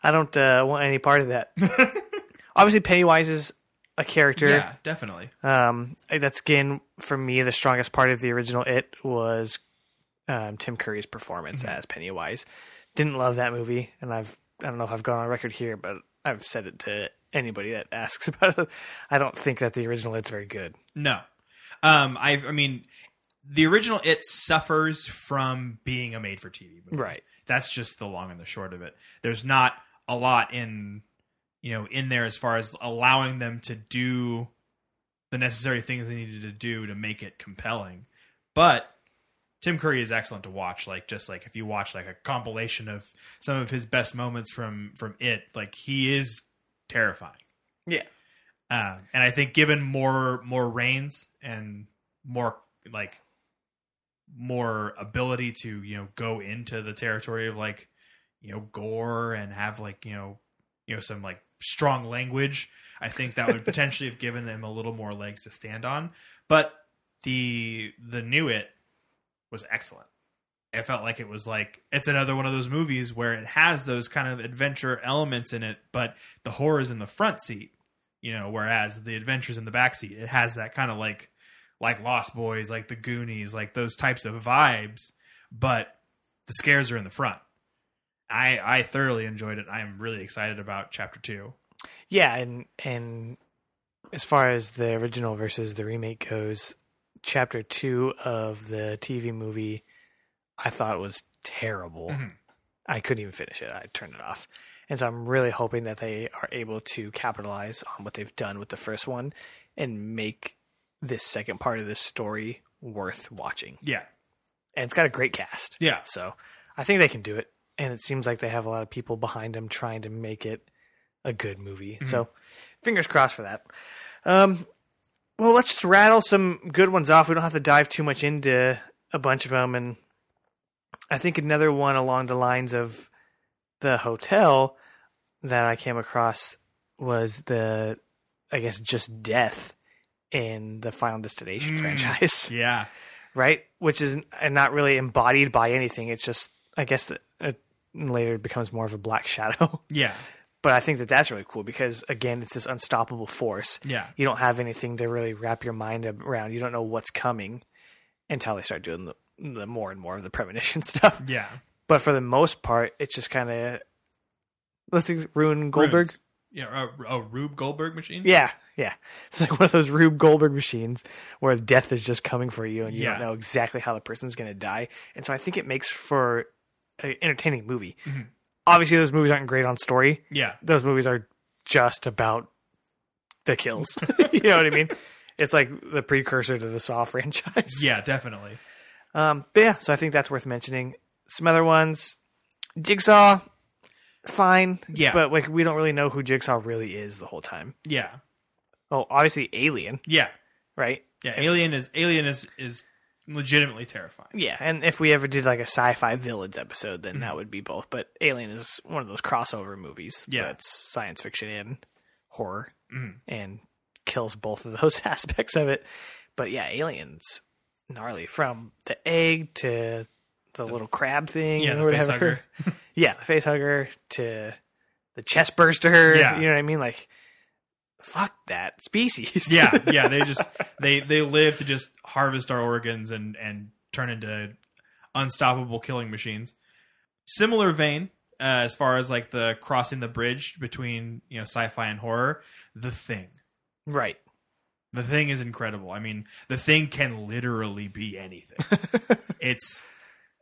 I don't uh, want any part of that. Obviously, Pennywise is a character. yeah definitely Um, that's again for me the strongest part of the original. It was um, Tim Curry's performance as Pennywise. Didn't love that movie, and I've I don't know if I've gone on record here, but I've said it to anybody that asks about it. I don't think that the original It's very good. No. Um, I, I mean, the original It suffers from being a made for TV movie. Right. That's just the long and the short of it. There's not a lot in, you know, in there as far as allowing them to do the necessary things they needed to do to make it compelling. But Tim Curry is excellent to watch. Like just like if you watch like a compilation of some of his best moments from from It, like he is terrifying. Yeah. Um, and I think given more more reins and more like more ability to you know go into the territory of like you know gore and have like you know you know some like strong language, I think that would potentially have given them a little more legs to stand on. But the the new it was excellent. It felt like it was like it's another one of those movies where it has those kind of adventure elements in it, but the horror is in the front seat you know whereas the adventures in the backseat it has that kind of like like lost boys like the goonies like those types of vibes but the scares are in the front i i thoroughly enjoyed it i'm really excited about chapter two Yeah, and and as far as the original versus the remake goes, chapter two of the TV movie, I thought was terrible. Mhm. I couldn't even finish it. I turned it off. And so I'm really hoping that they are able to capitalize on what they've done with the first one and make this second part of this story worth watching. yeah And it's got a great cast. yeah So I think they can do it. And it seems like they have a lot of people behind them trying to make it a good movie. So fingers crossed for that. Um, well, let's just rattle some good ones off. We don't have to dive too much into a bunch of them. And I think another one along the lines of the hotel that I came across was the I guess, just death in the Final Destination mm, franchise, Yeah. right? Which is not really embodied by anything. It's just, I guess, it, it later becomes more of a black shadow. Yeah. but I think that that's really cool because again, it's this unstoppable force. Yeah. you don't have anything to really wrap your mind around. You don't know what's coming until they start doing the, the more and more of the premonition stuff. Yeah. But for the most part, it's just kind of let's think Rune Goldberg. Runes. Yeah. A, a Rube Goldberg machine. Yeah, yeah. It's like one of those Rube Goldberg machines where death is just coming for you and you Yeah. don't know exactly how the person's going to die. And so I think it makes for an entertaining movie. Mm-hmm. Obviously, those movies aren't great on story. Yeah. Those movies are just about the kills. you know what I mean? It's like the precursor to the Saw franchise. Yeah. Definitely. Um, but yeah, so I think that's worth mentioning. Some other ones, Jigsaw, fine. Yeah. but like we don't really know who Jigsaw really is the whole time. Yeah. Oh, obviously Alien, Yeah. right? Yeah. Alien is Alien is is legitimately terrifying. Yeah, and if we ever did like a sci-fi villains episode, then Mm-hmm. that would be both. But Alien is one of those crossover movies. Yeah. that's science fiction and horror, Mhm. and kills both of those aspects of it. But yeah, Aliens gnarly from the egg to the, little crab thing, Yeah. or The face whatever. hugger. yeah, the face hugger to the chest burster. Yeah. you know what I mean? Like, fuck that species. yeah, yeah. They just they they live to just harvest our organs and and turn into unstoppable killing machines. Similar vein uh, as far as like the crossing the bridge between you know sci-fi and horror. The Thing. right. The Thing is incredible. I mean, the Thing can literally be anything. it's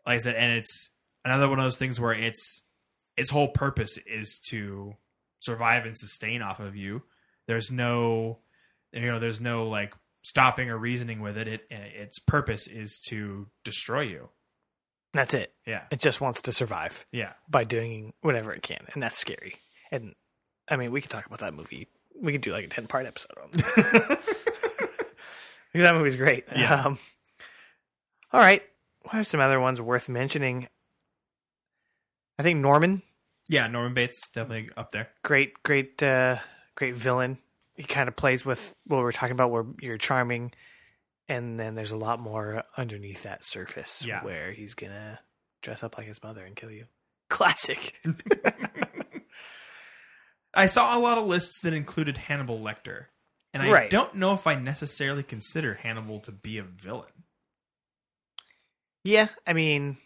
like I said, and it's another one of those things where it's its whole purpose is to survive and sustain off of you. There's no, you know, there's no like stopping or reasoning with it. It its purpose is to destroy you. That's it. Yeah, It just wants to survive. yeah, by doing whatever it can, and that's scary. And I mean, we could talk about that movie. We could do like a ten part episode on it. that movie's great. Yeah. Um, all right. What are some other ones worth mentioning? I think Norman, yeah. Norman Bates definitely up there. great, great, uh, great villain. He kind of plays with what we we're talking about, where you're charming, and then there's a lot more underneath that surface, Yeah. where he's gonna dress up like his mother and kill you. Classic. I saw a lot of lists that included Hannibal Lecter, and I Right. don't know if I necessarily consider Hannibal to be a villain. Yeah, I mean,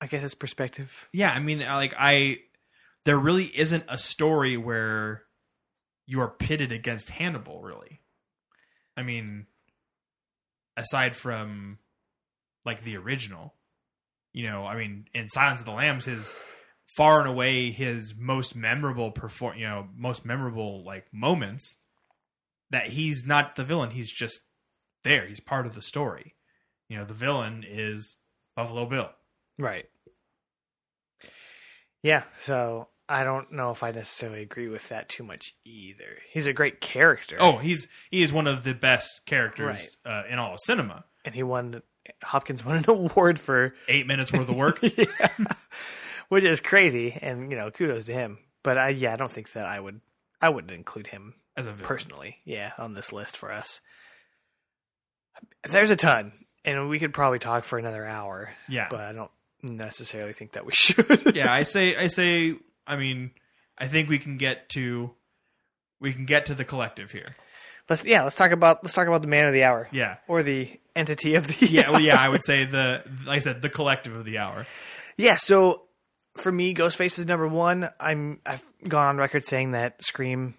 I guess it's perspective. Yeah, I mean, uh, like I, there really isn't a story where you are pitted against Hannibal. Really, I mean, aside from like the original, you know, I mean, in Silence of the Lambs, his far and away his most memorable perform, you know, most memorable like moments that he's not the villain. He's just there. He's part of the story. You know, the villain is Buffalo Bill. Right. Yeah, so I don't know if I necessarily agree with that too much either. He's a great character. Oh, he's he is one of the best characters uh, in all of cinema. and he won Hopkins won an award for Eight minutes worth of work. yeah, which is crazy and you know, kudos to him. But I yeah, I don't think that I would I wouldn't include him as a villain. personally, yeah, on this list for us. There's a ton, and we could probably talk for another hour. Yeah. but I don't necessarily think that we should. yeah, I say I say I mean I think we can get to we can get to the collective here. let's yeah, let's talk about let's talk about the man of the hour. Yeah. or the entity of the Yeah, well, yeah, I would say the like I said the collective of the hour. yeah. So for me, Ghostface is number one. I'm I've gone on record saying that Scream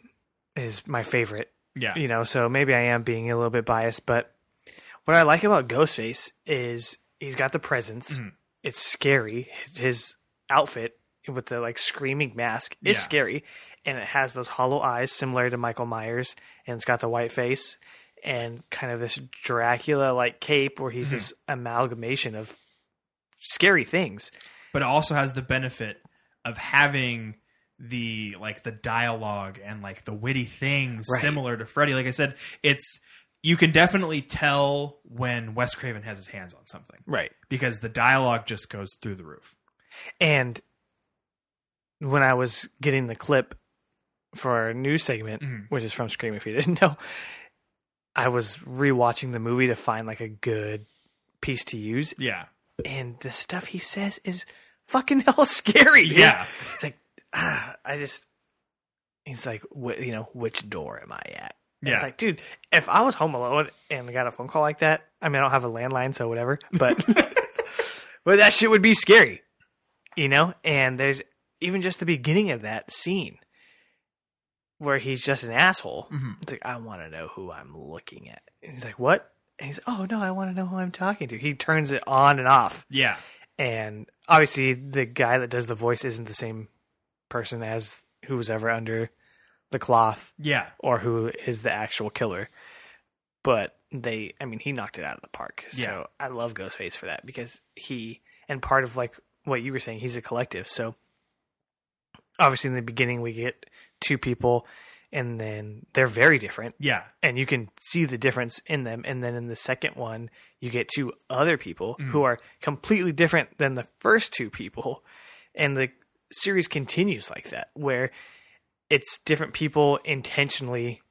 is my favorite. Yeah. You know, so maybe I am being a little bit biased, but what I like about Ghostface is he's got the presence. Mm-hmm. It's scary. His, outfit with the like screaming mask is Yeah. scary, and it has those hollow eyes similar to Michael Myers, and it's got the white face and kind of this Dracula like cape where Mm-hmm. he's this amalgamation of scary things. But it also has the benefit of having the like the dialogue and like the witty things Right. similar to Freddy. Like I said, it's you can definitely tell when Wes Craven has his hands on something. Right. Because the dialogue just goes through the roof. And when I was getting the clip for our news segment, which is from Scream. If you didn't know, I was rewatching the movie to find like a good piece to use, Yeah. and the stuff he says is fucking hell scary. dude. Yeah. It's like ah, I just. He's like, you know, which door am I at? And Yeah. It's like, dude, if I was home alone and I got a phone call like that, I mean, I don't have a landline, so whatever, but but that shit would be scary, you know. And there's even just the beginning of that scene where he's just an asshole. Mm-hmm. It's like, I want to know who I'm looking at. And he's like, what? And he's, oh no, I want to know who I'm talking to. He turns it on and off Yeah. and obviously the guy that does the voice isn't the same person as who was ever under the cloth Yeah. or who is the actual killer but they i mean he knocked it out of the park Yeah. so i love ghostface for that because he and part of like what you were saying he's a collective so obviously in the beginning we get two people and then they're very different Yeah. and you can see the difference in them. And then in the second one, you get two other people mm-hmm. who are completely different than the first two people. And the series continues like that, where it's different people intentionally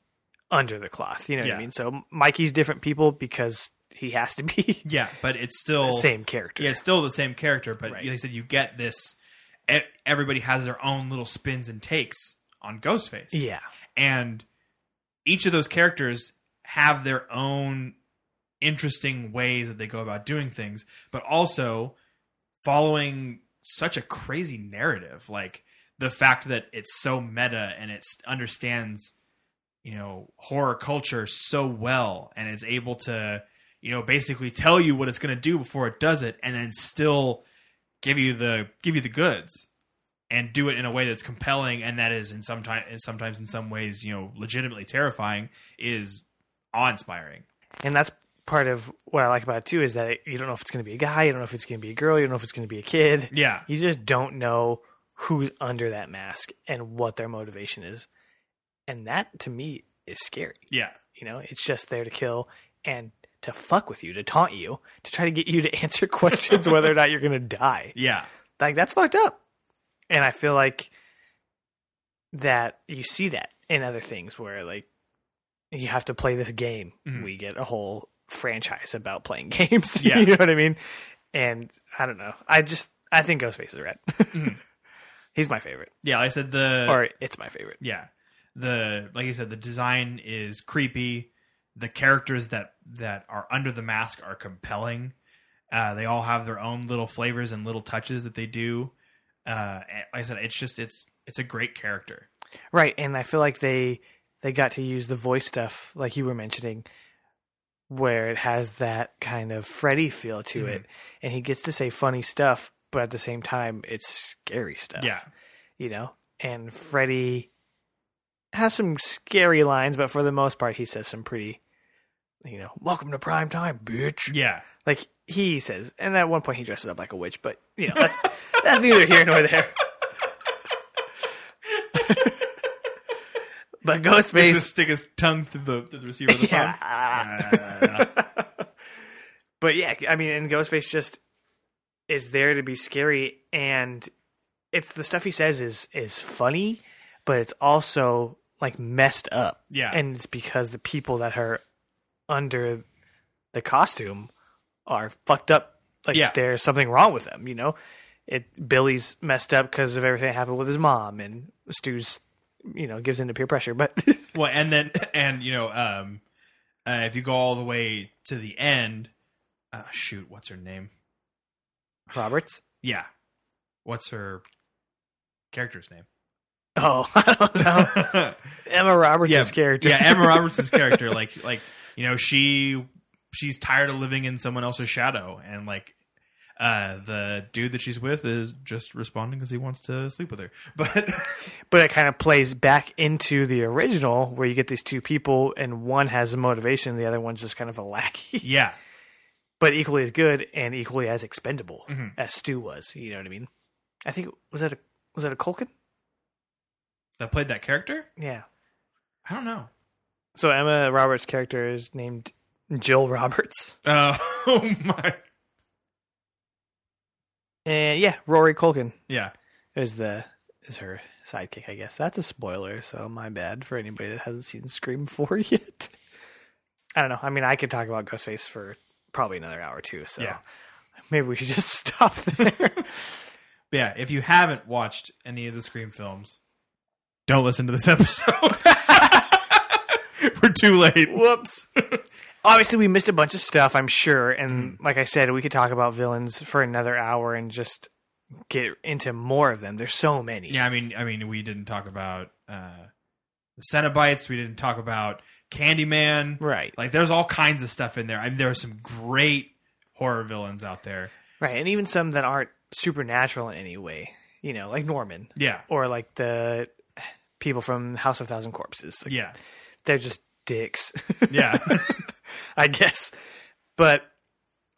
under the cloth. You know what I mean? So Mikey's different people because he has to be Yeah. But it's still the same character. Yeah, it's still the same character, but Right. like I said, you get this. Everybody has their own little spins and takes on Ghostface. Yeah. and each of those characters have their own interesting ways that they go about doing things, but also following such a crazy narrative. Like the fact that it's so meta and it understands, you know, horror culture so well and is able to, you know, basically tell you what it's going to do before it does it, and then still give you the give you the goods and do it in a way that's compelling and that is in sometimes sometimes in some ways you know legitimately terrifying is awe-inspiring And that's part of what I like about it too is that you don't know if it's going to be a guy, you don't know if it's going to be a girl, you don't know if it's going to be a kid. yeah You just don't know who's under that mask and what their motivation is. And that to me is scary. yeah You know, it's just there to kill and to fuck with you, to taunt you, to try to get you to answer questions whether or not you're going to die. yeah Like that's fucked up. And I feel like that you see that in other things where like you have to play this game. Mm-hmm. We get a whole franchise about playing games. Yeah. you know what I mean? And I don't know. I just I think Ghostface is red. Mm-hmm. He's my favorite, yeah like i said the or it's my favorite. yeah. The like you said the design is creepy. The characters that that are under the mask are compelling. Uh, they all have their own little flavors and little touches that they do. Uh, like i said it's just it's it's a great character. Right, and I feel like they they got to use the voice stuff like you were mentioning where it has that kind of Freddy feel to it. And he gets to say funny stuff but at the same time it's scary stuff. yeah You know? And Freddy has some scary lines but for the most part he says some pretty you know, welcome to prime time, bitch. yeah Like he says, and at one point he dresses up like a witch, but you know, that's that's neither here nor there. but Ghostface him stick his tongue through the, through the receiver of the phone. Yeah. but yeah, I mean, and Ghostface just is there to be scary, and it's the stuff he says is is funny, but it's also like messed up. Yeah. and it's because the people that are under the costume are fucked up. Like Yeah. there's something wrong with them. You know, it Billy's messed up because of everything that happened with his mom, and Stu's you know gives into peer pressure, but. Well, and then and you know, um, uh, if you go all the way to the end, uh, shoot, what's her name? Roberts. Yeah, what's her character's name? Oh, I don't know. Emma Roberts' yeah, character. Yeah, Emma Roberts' character. Like, like you know, she she's tired of living in someone else's shadow, and like. Uh, the dude that she's with is just responding because he wants to sleep with her. But but it kind of plays back into the original where you get these two people and one has a motivation and the other one's just kind of a lackey. yeah, but equally as good and equally as expendable Mhm. as Stu was. You know what I mean? I think was that a was that a Culkin? that played that character. Yeah. I don't know. So Emma Roberts' character is named Jill Roberts. Uh, oh my, And yeah, Rory Culkin yeah. is the is her sidekick. I guess that's a spoiler, so my bad for anybody that hasn't seen Scream Four yet. I don't know. I mean, I could talk about Ghostface for probably another hour too. So Yeah. maybe we should just stop there. But yeah, if you haven't watched any of the Scream films, don't listen to this episode. We're too late. Whoops. Obviously, we missed a bunch of stuff, I'm sure. And like I said, we could talk about villains for another hour and just get into more of them. There's so many. Yeah, I mean, I mean, we didn't talk about uh, the Cenobites. We didn't talk about Candyman. Right. Like, there's all kinds of stuff in there. I mean, there are some great horror villains out there. Right. And even some that aren't supernatural in any way, you know, like Norman Yeah, or like the people from House of Thousand Corpses. Like, yeah, They're just dicks, yeah. I guess. But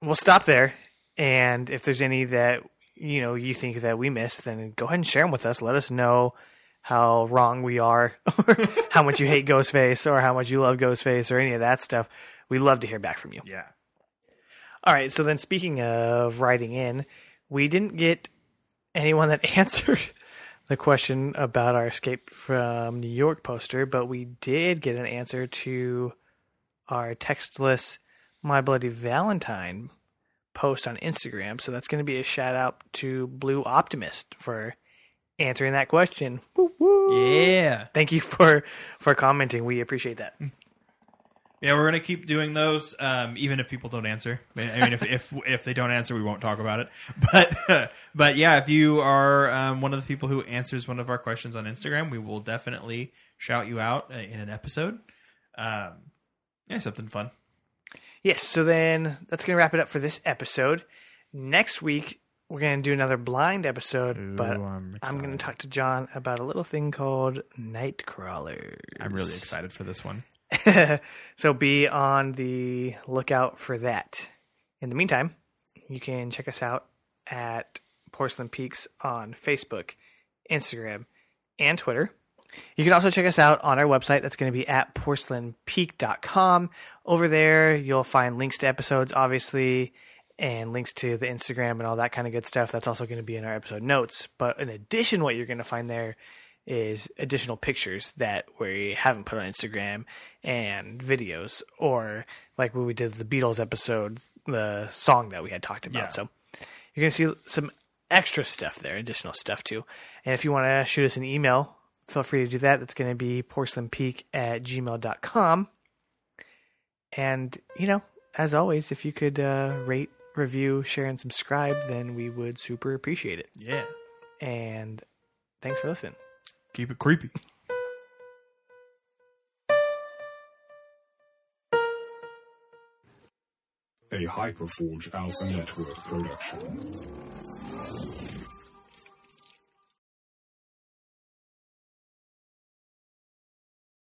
we'll stop there. And if there's any that, you know, you think that we missed, then go ahead and share them with us. Let us know how wrong we are, or how much you hate Ghostface, or how much you love Ghostface, or any of that stuff. We'd love to hear back from you. yeah. All right. So then, speaking of writing in, we didn't get anyone that answered the question about our escape from New York poster, but we did get an answer to our textless My Bloody Valentine post on Instagram. So that's going to be a shout out to Blue Optimist for answering that question. Woo woo. Yeah. Thank you for for commenting. We appreciate that. Yeah, we're gonna keep doing those, um, even if people don't answer. I mean, if if if they don't answer, we won't talk about it. But but yeah, if you are um, one of the people who answers one of our questions on Instagram, we will definitely shout you out uh, in an episode. Um, yeah, something fun. Yes, so then that's going to wrap it up for this episode. Next week, we're going to do another blind episode, but I'm I'm going to talk to John about a little thing called Nightcrawlers. I'm really excited for this one. so be on the lookout for that. In the meantime, you can check us out at Porcelain Peaks on Facebook, Instagram, and Twitter. You can also check us out on our website. That's going to be at porcelainpeak.com. Over there, you'll find links to episodes, obviously, and links to the Instagram and all that kind of good stuff. That's also going to be in our episode notes. But in addition, what you're going to find there is additional pictures that we haven't put on Instagram and videos, or like when we did the Beatles episode, the song that we had talked about. Yeah. So you're going to see some extra stuff there, additional stuff too. And if you want to shoot us an email, feel free to do that. That's going to be porcelainpeak at gmail.com. And, you know, as always, if you could uh, rate, review, share, and subscribe, then we would super appreciate it. Yeah, And thanks for listening. keep it creepy. A Hyper Forge Alpha Network production.